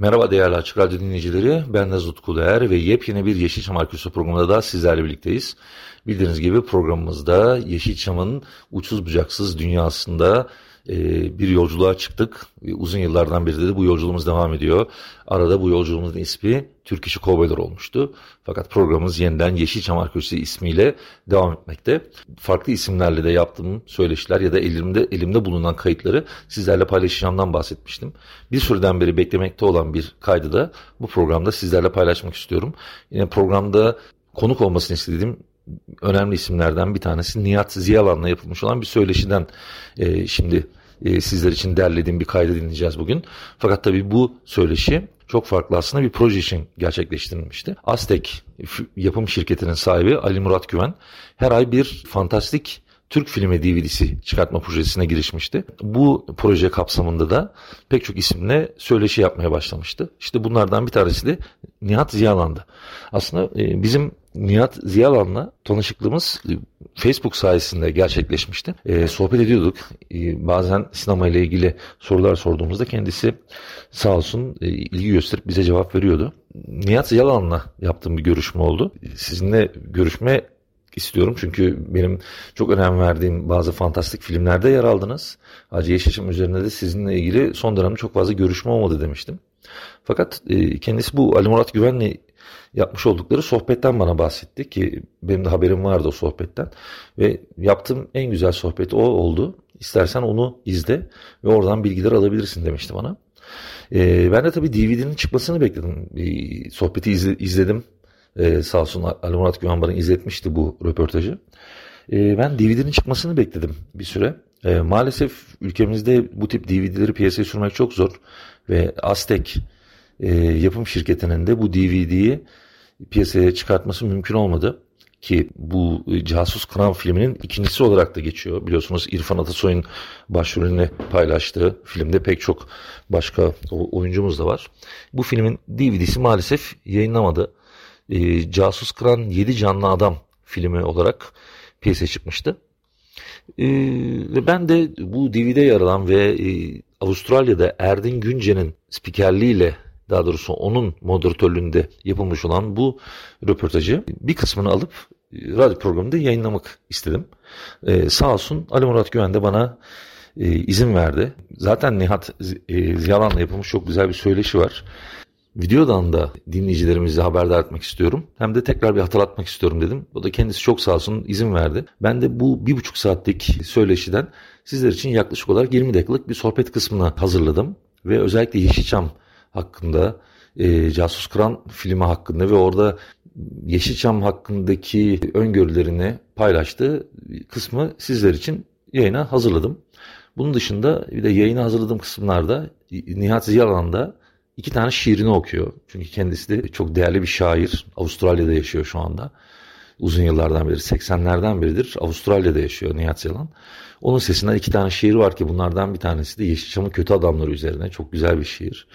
Merhaba değerli Açık Radyo dinleyicileri. Ben Naz Utku Değer ve yepyeni bir Yeşilçam Arkeolojisi programında da sizlerle birlikteyiz. Bildiğiniz gibi programımızda Yeşilçam'ın uçsuz bucaksız dünyasında bir yolculuğa çıktık. Uzun yıllardan beri de bu yolculuğumuz devam ediyor. Arada bu yolculuğumuzun ismi Türk İşi Kovboylar olmuştu. Fakat programımız yeniden Yeşilçam Arkeolojisi ismiyle devam etmekte. Farklı isimlerle de yaptığım söyleşiler ya da elimde elimde bulunan kayıtları sizlerle paylaşacağımdan bahsetmiştim. Bir süreden beri beklemekte olan bir kaydı da bu programda sizlerle paylaşmak istiyorum. Yine programda konuk olmasını istediğim önemli isimlerden bir tanesi Nihat Ziyalan'la yapılmış olan bir söyleşiden e, şimdi e, sizler için derlediğim bir kaydı dinleyeceğiz bugün. Fakat tabii bu söyleşi çok farklı aslında bir proje için gerçekleştirilmişti. Aztek yapım şirketinin sahibi Ali Murat Güven her ay bir fantastik Türk filmi DVD'si çıkartma projesine girişmişti. Bu proje kapsamında da pek çok isimle söyleşi yapmaya başlamıştı. İşte bunlardan bir tanesi de Nihat Ziyalan'dı. Aslında e, bizim Nihat Ziyalan'la tanışıklığımız e, Facebook sayesinde gerçekleşmişti. E, sohbet ediyorduk. E, bazen sinema ile ilgili sorular sorduğumuzda kendisi sağ olsun e, ilgi gösterip bize cevap veriyordu. Nihat Ziyalan'la yaptığım bir görüşme oldu. Sizinle görüşme istiyorum. Çünkü benim çok önem verdiğim bazı fantastik filmlerde yer aldınız. Acı Yeşilçam üzerinde de sizinle ilgili son dönemde çok fazla görüşme olmadı demiştim. Fakat e, kendisi bu Ali Murat Güven'le yapmış oldukları sohbetten bana bahsetti ki benim de haberim vardı o sohbetten. Ve yaptığım en güzel sohbet o oldu. İstersen onu izle ve oradan bilgiler alabilirsin demişti bana. E, ben de tabii DVD'nin çıkmasını bekledim. E, sohbeti izle, izledim. E, sağ olsun Ali Murat Güven bana izletmişti bu röportajı. E, ben DVD'nin çıkmasını bekledim bir süre. E, maalesef ülkemizde bu tip DVD'leri piyasaya sürmek çok zor. Ve Aztek e, yapım şirketinin de bu DVD'yi piyasaya çıkartması mümkün olmadı. Ki bu Casus Kram filminin ikincisi olarak da geçiyor. Biliyorsunuz İrfan Atasoy'un başrolünü paylaştığı filmde pek çok başka oyuncumuz da var. Bu filmin DVD'si maalesef yayınlamadı. E, Casus Kran 7 Canlı Adam filmi olarak piyasaya çıkmıştı. E, ben de bu DVD'ye yer alan ve e, Avustralya'da Erdin Günce'nin spikerliğiyle daha doğrusu onun moderatörlüğünde yapılmış olan bu röportajı bir kısmını alıp e, radyo programında yayınlamak istedim. Ee, sağ olsun Ali Murat Güven de bana e, izin verdi. Zaten Nihat e, Ziyalan'la yapılmış çok güzel bir söyleşi var. Videodan da dinleyicilerimizi haberdar etmek istiyorum. Hem de tekrar bir hatırlatmak istiyorum dedim. O da kendisi çok sağ olsun izin verdi. Ben de bu bir buçuk saatlik söyleşiden sizler için yaklaşık olarak 20 dakikalık bir sohbet kısmını hazırladım. Ve özellikle Yeşilçam hakkında, e, Casus Kıran filmi hakkında ve orada Yeşilçam hakkındaki öngörülerini paylaştığı kısmı sizler için yayına hazırladım. Bunun dışında bir de yayına hazırladığım kısımlarda Nihat Ziyalan'da iki tane şiirini okuyor. Çünkü kendisi de çok değerli bir şair. Avustralya'da yaşıyor şu anda. Uzun yıllardan beri, 80'lerden beridir Avustralya'da yaşıyor Nihat Yalan. Onun sesinden iki tane şiir var ki bunlardan bir tanesi de Yeşilçam'ın kötü adamları üzerine. Çok güzel bir şiir.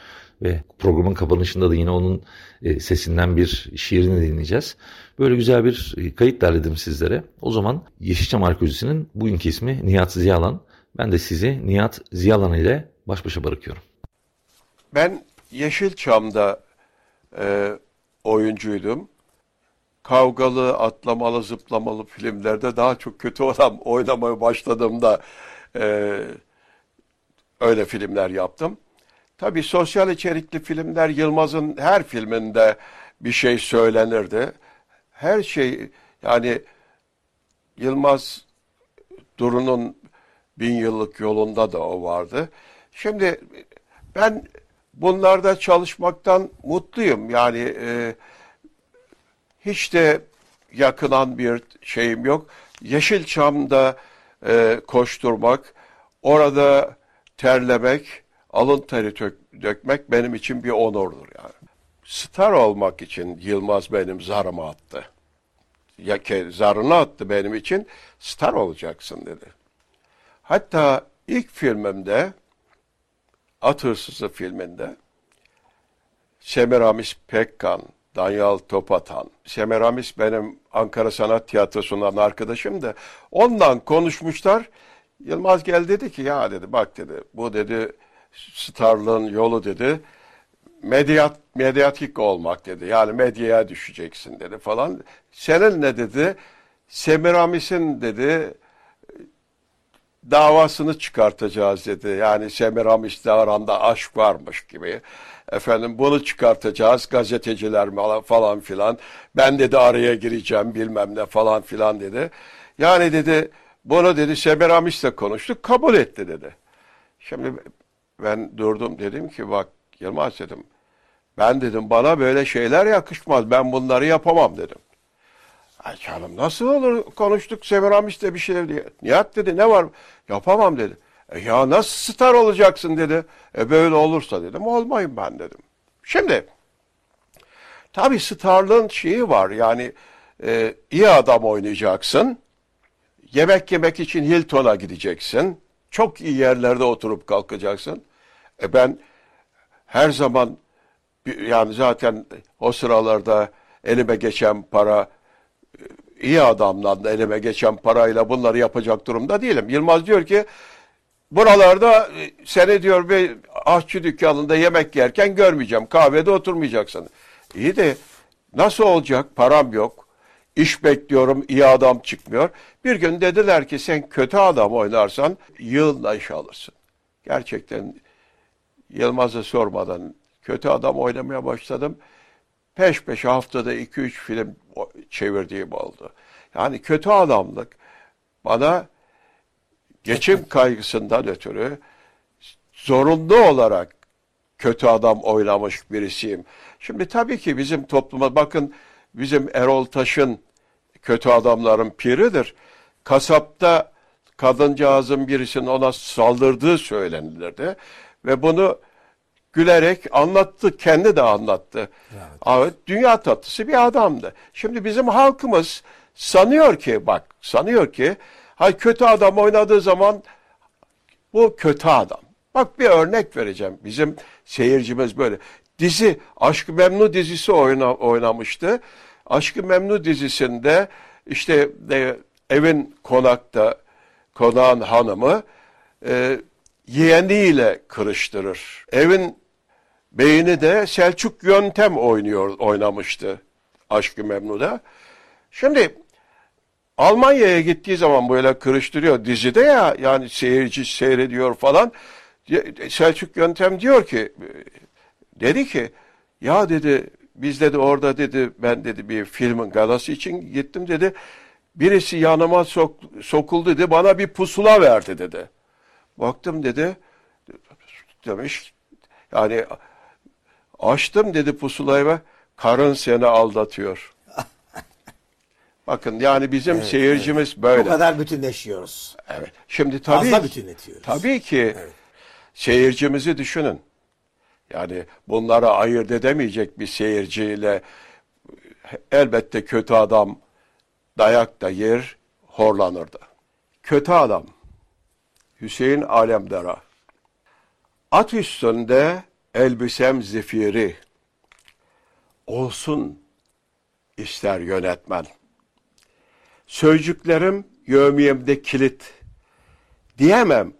Ve programın kapanışında da yine onun e, sesinden bir şiirini dinleyeceğiz. Böyle güzel bir e, kayıt derledim sizlere. O zaman Yeşilçam Arkeolojisi'nin bugünkü ismi Nihat Ziyalan. Ben de sizi Nihat Ziyalan ile baş başa bırakıyorum. Ben Yeşilçam'da e, oyuncuydum. Kavgalı, atlamalı, zıplamalı filmlerde daha çok kötü olan oynamaya başladığımda e, öyle filmler yaptım. Tabii sosyal içerikli filmler Yılmaz'ın her filminde bir şey söylenirdi. Her şey yani Yılmaz Duru'nun bin yıllık yolunda da o vardı. Şimdi ben bunlarda çalışmaktan mutluyum. Yani e, hiç de yakınan bir şeyim yok. Yeşilçam'da e, koşturmak, orada terlemek, alın teri dökmek benim için bir onurdur yani. Star olmak için Yılmaz benim zarımı attı. Ya ki zarını attı benim için star olacaksın dedi. Hatta ilk filmimde At Hırsızı filminde Semiramis Pekkan, Danyal Topatan. Semiramis benim Ankara Sanat Tiyatrosu'ndan arkadaşım da ondan konuşmuşlar. Yılmaz gel dedi ki ya dedi bak dedi bu dedi starlığın yolu dedi medyat medyatik olmak dedi. Yani medyaya düşeceksin dedi falan. Senin ne dedi? Semiramis'in dedi davasını çıkartacağız dedi. Yani Semiramis'le aranda aşk varmış gibi. Efendim bunu çıkartacağız gazeteciler falan filan. Ben dedi araya gireceğim bilmem ne falan filan dedi. Yani dedi bunu dedi Semiramis'le konuştuk kabul etti dedi. Şimdi ben durdum dedim ki bak Yılmaz dedim. Ben dedim bana böyle şeyler yakışmaz. Ben bunları yapamam dedim. Ay canım nasıl olur konuştuk Semiramis de bir şey diye. Nihat dedi ne var? Yapamam dedi. E ya nasıl star olacaksın dedi. E böyle olursa dedim olmayayım ben dedim. Şimdi tabi starlığın şeyi var yani e, iyi adam oynayacaksın. Yemek yemek için Hilton'a gideceksin. Çok iyi yerlerde oturup kalkacaksın. E ben her zaman yani zaten o sıralarda elime geçen para iyi adamdan elime geçen parayla bunları yapacak durumda değilim. Yılmaz diyor ki buralarda e, seni diyor bir aşçı dükkanında yemek yerken görmeyeceğim. Kahvede oturmayacaksın. İyi de nasıl olacak? Param yok. İş bekliyorum, iyi adam çıkmıyor. Bir gün dediler ki sen kötü adam oynarsan yığınla iş alırsın. Gerçekten Yılmaz'a sormadan kötü adam oynamaya başladım. Peş peşe haftada 2-3 film çevirdiğim oldu. Yani kötü adamlık bana geçim kaygısından ötürü zorunlu olarak kötü adam oynamış birisiyim. Şimdi tabii ki bizim topluma bakın bizim Erol Taş'ın kötü adamların piridir. Kasapta kadıncağızın birisinin ona saldırdığı söylenilirdi. Ve bunu gülerek anlattı, kendi de anlattı. Evet. Dünya tatlısı bir adamdı. Şimdi bizim halkımız sanıyor ki bak sanıyor ki hay kötü adam oynadığı zaman bu kötü adam. Bak bir örnek vereceğim. Bizim seyircimiz böyle. Dizi Aşk-ı Memnu dizisi oyna, oynamıştı. Aşk-ı Memnu dizisinde işte e, evin konakta konağın hanımı e, yeğeniyle kırıştırır. Evin beyni de Selçuk Yöntem oynuyor oynamıştı Aşk-ı Memnu'da. Şimdi Almanya'ya gittiği zaman böyle kırıştırıyor dizide ya yani seyirci seyrediyor falan. Selçuk Yöntem diyor ki dedi ki ya dedi biz dedi orada dedi ben dedi bir filmin galası için gittim dedi. Birisi yanıma sok, sokuldu dedi bana bir pusula verdi dedi. Baktım dedi demiş yani açtım dedi pusulayı ve karın seni aldatıyor. Bakın yani bizim evet, seyircimiz evet. böyle. Bu kadar bütünleşiyoruz. Evet. Şimdi tabii Fazla bütünletiyoruz. Tabii ki evet. seyircimizi düşünün. Yani bunlara ayırt edemeyecek bir seyirciyle elbette kötü adam dayak da yer, horlanırdı. Kötü adam Hüseyin Alemdara At üstünde elbisem zifiri olsun ister yönetmen. Sözcüklerim yövmiyemde kilit. Diyemem,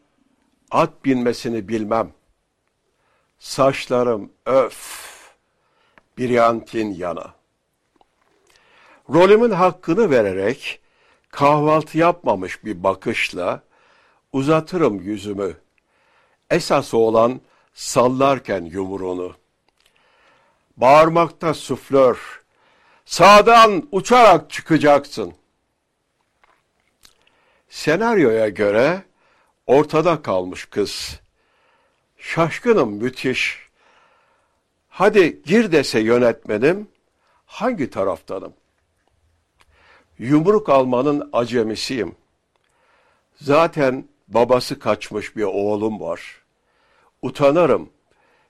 at binmesini bilmem. Saçlarım öf, bir yantin yana. Rolümün hakkını vererek kahvaltı yapmamış bir bakışla uzatırım yüzümü. Esası olan sallarken yumruğunu. Bağırmakta suflör, sağdan uçarak çıkacaksın. Senaryoya göre ortada kalmış kız. Şaşkınım müthiş. Hadi gir dese yönetmenim, hangi taraftanım? Yumruk almanın acemisiyim. Zaten babası kaçmış bir oğlum var. utanırım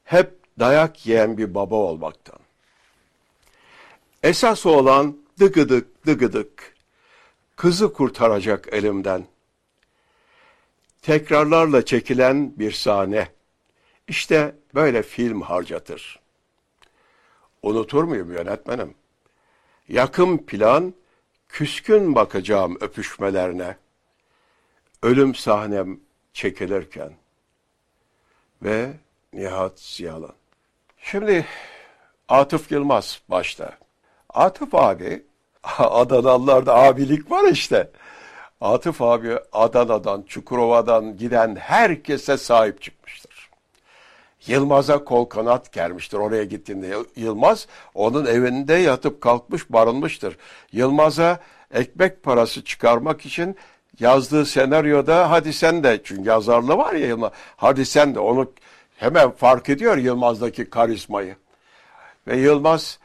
hep dayak yiyen bir baba olmaktan. Esas olan dıgıdık dıgıdık, kızı kurtaracak elimden. Tekrarlarla çekilen bir sahne. İşte böyle film harcatır. Unutur muyum yönetmenim? Yakın plan, küskün bakacağım öpüşmelerine. Ölüm sahnem çekilirken. Ve Nihat Ziyalan. Şimdi Atıf Yılmaz başta. Atıf abi, Adanalılarda abilik var işte. Atıf abi Adana'dan, Çukurova'dan giden herkese sahip çıkmıştır. Yılmaz'a kol kanat germiştir oraya gittiğinde. Yılmaz onun evinde yatıp kalkmış barınmıştır. Yılmaz'a ekmek parası çıkarmak için yazdığı senaryoda hadi sen de çünkü yazarlığı var ya Yılmaz. Hadi sen de onu hemen fark ediyor Yılmaz'daki karizmayı. Ve Yılmaz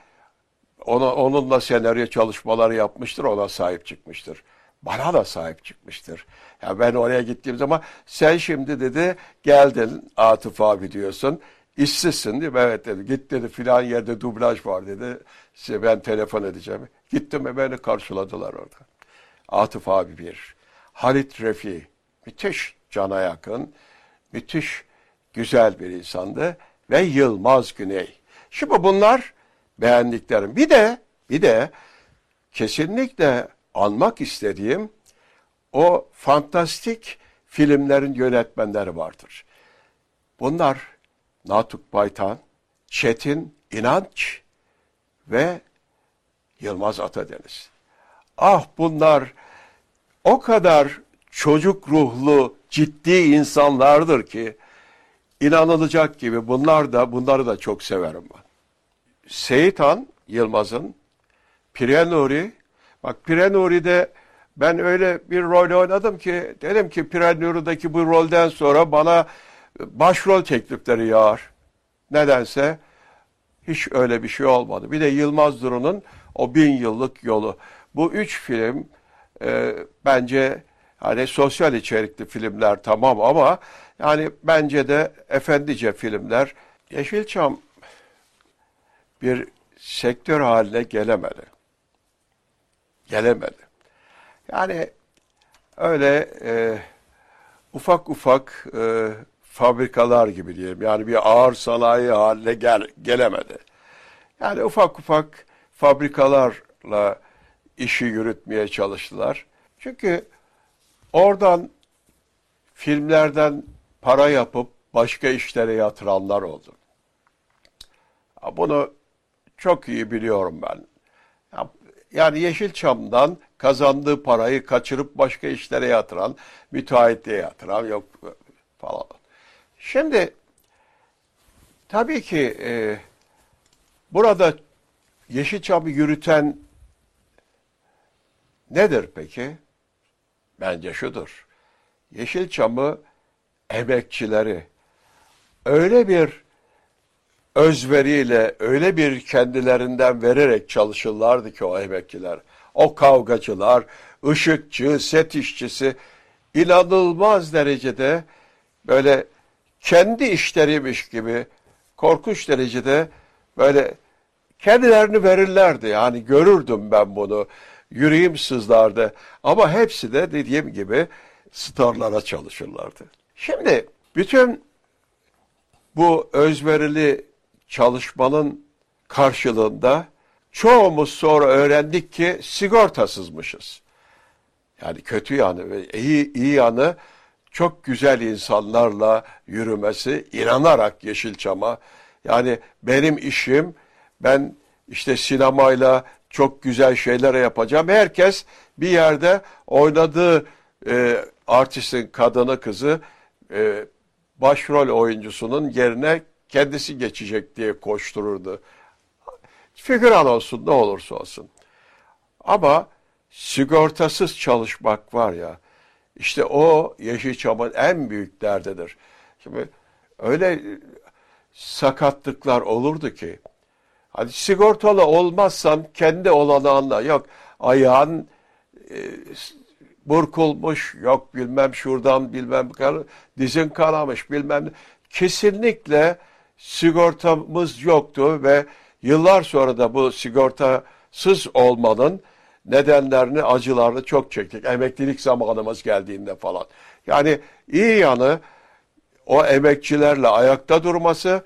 ona, onunla senaryo çalışmaları yapmıştır, ona sahip çıkmıştır. Bana da sahip çıkmıştır. Ya ben oraya gittiğim zaman sen şimdi dedi geldin Atıf abi diyorsun. İşsizsin değil? Evet dedi. Git dedi filan yerde dublaj var dedi. Size ben telefon edeceğim. Gittim ve beni karşıladılar orada. Atıf abi bir. Halit Refi. Müthiş cana yakın. Müthiş güzel bir insandı. Ve Yılmaz Güney. Şimdi bunlar beğendiklerim. Bir de bir de kesinlikle anmak istediğim o fantastik filmlerin yönetmenleri vardır. Bunlar Natuk Baytan, Çetin İnanç ve Yılmaz Atadeniz. Ah bunlar o kadar çocuk ruhlu, ciddi insanlardır ki inanılacak gibi bunlar da bunları da çok severim ben. Seyit Yılmaz'ın Pirenuri bak Pirenuri'de ben öyle bir rol oynadım ki dedim ki Pirenuri'deki bu rolden sonra bana başrol teklifleri yağar. Nedense hiç öyle bir şey olmadı. Bir de Yılmaz Duru'nun o bin yıllık yolu. Bu üç film e, bence hani sosyal içerikli filmler tamam ama yani bence de efendice filmler. Yeşilçam bir sektör haline gelemedi. Gelemedi. Yani öyle e, ufak ufak e, fabrikalar gibi diyelim. Yani bir ağır sanayi haline gel, gelemedi. Yani ufak ufak fabrikalarla işi yürütmeye çalıştılar. Çünkü oradan filmlerden para yapıp başka işlere yatıranlar oldu. Bunu çok iyi biliyorum ben. Yani Yeşilçam'dan kazandığı parayı kaçırıp başka işlere yatıran, müteahhitliğe yatıran yok falan. Şimdi tabii ki e, burada Yeşilçam'ı yürüten nedir peki? Bence şudur. Yeşilçam'ı emekçileri öyle bir özveriyle, öyle bir kendilerinden vererek çalışırlardı ki o emekçiler. O kavgacılar, ışıkçı, set işçisi inanılmaz derecede böyle kendi işleriymiş gibi korkunç derecede böyle kendilerini verirlerdi. Yani görürdüm ben bunu. Yüreğim sızlardı. Ama hepsi de dediğim gibi starlara çalışırlardı. Şimdi bütün bu özverili çalışmanın karşılığında çoğumuz sonra öğrendik ki sigortasızmışız. Yani kötü yanı ve iyi, iyi yanı çok güzel insanlarla yürümesi, inanarak Yeşilçam'a. Yani benim işim, ben işte sinemayla çok güzel şeyler yapacağım. Herkes bir yerde oynadığı e, artistin kadını kızı e, başrol oyuncusunun yerine kendisi geçecek diye koştururdu. Figüran olsun ne olursa olsun. Ama sigortasız çalışmak var ya, işte o Yeşilçam'ın en büyük derdidir. Şimdi öyle sakatlıklar olurdu ki, hani sigortalı olmazsan kendi olanı anla. Yok ayağın e, burkulmuş, yok bilmem şuradan bilmem dizin kanamış bilmem kesinlikle sigortamız yoktu ve yıllar sonra da bu sigortasız olmanın nedenlerini, acılarını çok çektik. Emeklilik zamanımız geldiğinde falan. Yani iyi yanı o emekçilerle ayakta durması,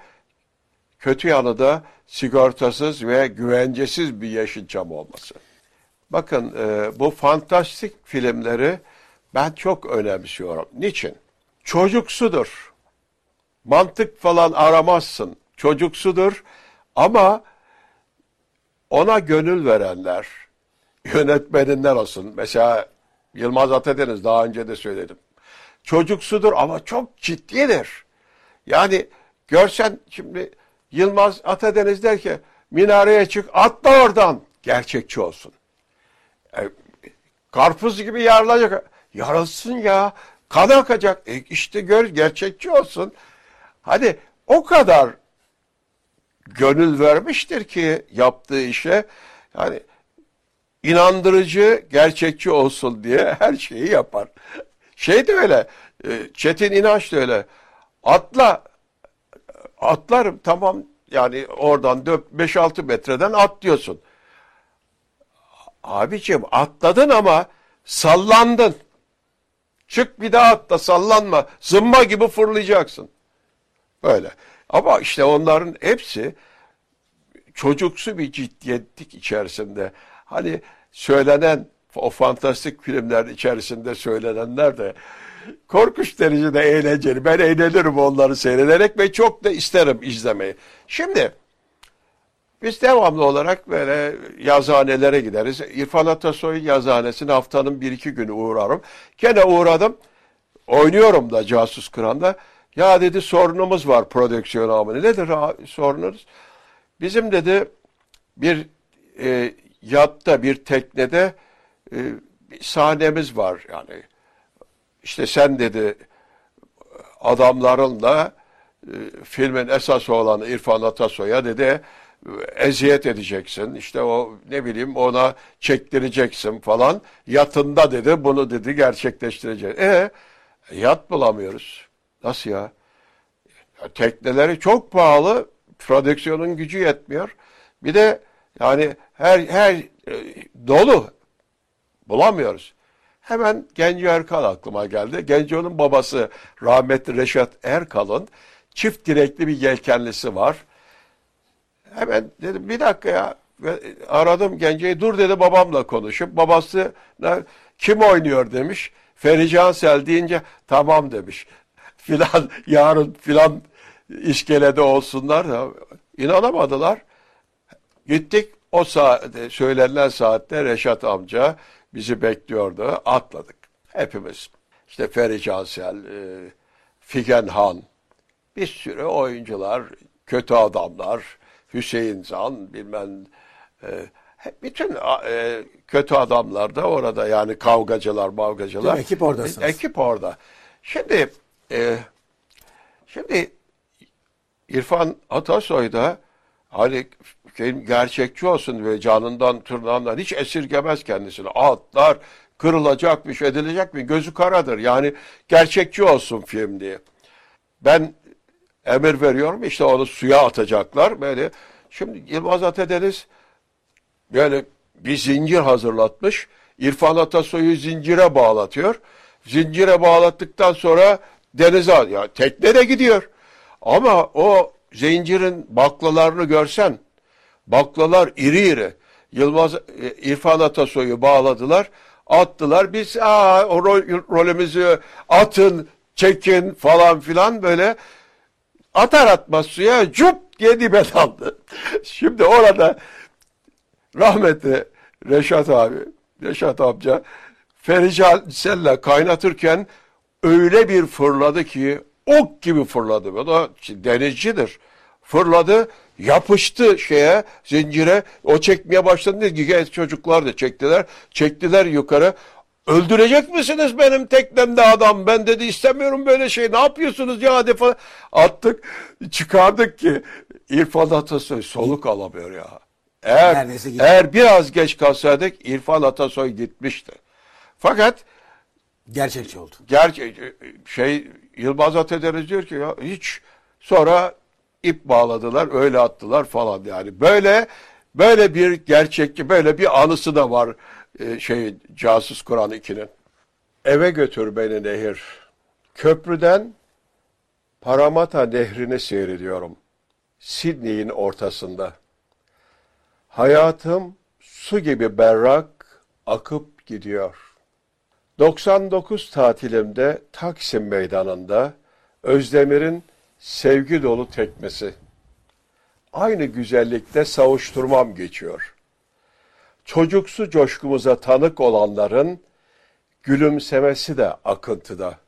kötü yanı da sigortasız ve güvencesiz bir Yeşilçam olması. Bakın e, bu fantastik filmleri ben çok önemsiyorum. Niçin? Çocuksudur. Mantık falan aramazsın. Çocuksudur ama ona gönül verenler, yönetmeninden olsun. Mesela Yılmaz Atadeniz daha önce de söyledim. Çocuksudur ama çok ciddidir. Yani görsen şimdi Yılmaz Atadeniz der ki minareye çık atla oradan gerçekçi olsun. E, karpuz gibi yarılacak. Yarılsın ya. Kan akacak. E, işte gör gerçekçi olsun. Hadi o kadar gönül vermiştir ki yaptığı işe yani inandırıcı, gerçekçi olsun diye her şeyi yapar. Şey de öyle, e, Çetin İnanç da öyle. Atla, atlarım tamam yani oradan 5-6 metreden atlıyorsun. Abiciğim atladın ama sallandın. Çık bir daha atla sallanma. Zımba gibi fırlayacaksın. Böyle. Ama işte onların hepsi çocuksu bir ciddiyetlik içerisinde. Hani söylenen o fantastik filmler içerisinde söylenenler de korkunç derecede eğlenceli. Ben eğlenirim onları seyrederek ve çok da isterim izlemeyi. Şimdi biz devamlı olarak böyle yazhanelere gideriz. İrfan Atasoy yazhanesine haftanın bir iki günü uğrarım. Gene uğradım. Oynuyorum da Casus Kıran'da. Ya dedi sorunumuz var prodüksiyon amını. Nedir sorununuz? Bizim dedi bir e, yatta bir teknede e, bir sahnemiz var yani. İşte sen dedi adamlarınla e, filmin esas olanı İrfan Atasoy'a dedi eziyet edeceksin. İşte o ne bileyim ona çektireceksin falan. Yatında dedi bunu dedi gerçekleştirecek. E yat bulamıyoruz. Nasıl ya? ya tekneleri çok pahalı. Prodüksiyonun gücü yetmiyor. Bir de yani her her e, dolu bulamıyoruz. Hemen Genco Erkal aklıma geldi. Genco'nun babası rahmetli Reşat Erkal'ın çift direkli bir yelkenlisi var. Hemen dedim bir dakika ya. Aradım Gence'yi dur dedi babamla konuşup babası kim oynuyor demiş. Ferican Sel deyince tamam demiş. Filan yarın filan iskelede olsunlar inanamadılar. Gittik o saat, söylenen saatte Reşat amca bizi bekliyordu. Atladık. Hepimiz. İşte Feri Cansel, e, Figen Han, bir sürü oyuncular, kötü adamlar, Hüseyin Zan, bilmem e, bütün e, kötü adamlar da orada yani kavgacılar, mavgacılar. Ekip oradasınız. Ekip orada. Şimdi e, şimdi İrfan Atasoy da hani gerçekçi olsun ve canından tırnağından hiç esirgemez kendisini. Atlar, kırılacakmış, edilecek mi? Gözü karadır. Yani gerçekçi olsun film diye. Ben emir veriyorum işte onu suya atacaklar böyle. Şimdi Yılmaz Atedeniz böyle bir zincir hazırlatmış. İrfan Atasoy'u zincire bağlatıyor. Zincire bağlattıktan sonra denize ya tekne de gidiyor. Ama o zincirin baklalarını görsen baklalar iri iri. Yılmaz e, İrfan Atasoy'u bağladılar. Attılar. Biz aa, o rol, rolümüzü atın, çekin falan filan böyle atar atmaz suya cup diye dibe. Şimdi orada rahmetli Reşat abi, Reşat amca Ferical Selle kaynatırken öyle bir fırladı ki ok gibi fırladı. O da denizcidir. Fırladı, yapıştı şeye, zincire. O çekmeye başladı. Çocuklar da çektiler. Çektiler yukarı. Öldürecek misiniz benim teknemde adam? Ben dedi istemiyorum böyle şey. Ne yapıyorsunuz ya defa attık. Çıkardık ki İrfan Atasoy soluk alamıyor ya. Eğer, eğer biraz geç kalsaydık İrfan Atasoy gitmişti. Fakat gerçekçi oldu. Gerçek şey Yılmaz Atedeniz diyor ki ya hiç Sonra ip bağladılar, öyle attılar falan yani. Böyle böyle bir gerçekçi, böyle bir anısı da var e, şey Casus Kur'an 2'nin. Eve götür beni nehir. Köprüden Paramata nehrini seyrediyorum. Sidney'in ortasında. Hayatım su gibi berrak akıp gidiyor. 99 tatilimde Taksim Meydanı'nda Özdemir'in sevgi dolu tekmesi. Aynı güzellikte savuşturmam geçiyor. Çocuksu coşkumuza tanık olanların gülümsemesi de akıntıda.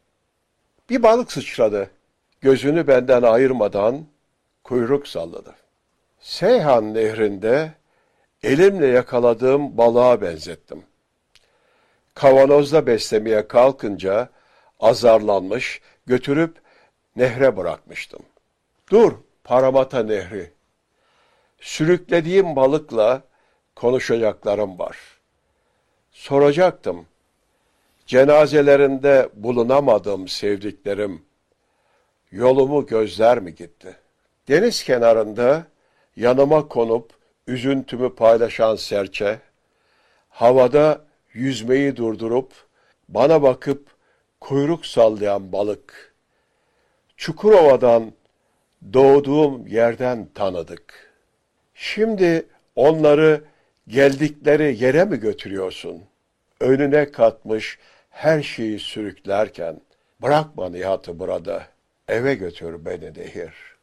Bir balık sıçradı. Gözünü benden ayırmadan kuyruk salladı. Seyhan nehrinde elimle yakaladığım balığa benzettim. Kavanozda beslemeye kalkınca azarlanmış, götürüp nehre bırakmıştım. Dur, Paramata Nehri. Sürüklediğim balıkla konuşacaklarım var. Soracaktım. Cenazelerinde bulunamadığım sevdiklerim yolumu gözler mi gitti? Deniz kenarında yanıma konup üzüntümü paylaşan serçe, havada yüzmeyi durdurup bana bakıp kuyruk sallayan balık, Çukurova'dan doğduğum yerden tanıdık. Şimdi onları geldikleri yere mi götürüyorsun? Önüne katmış her şeyi sürüklerken bırakma Nihat'ı burada, eve götür beni Nehir.''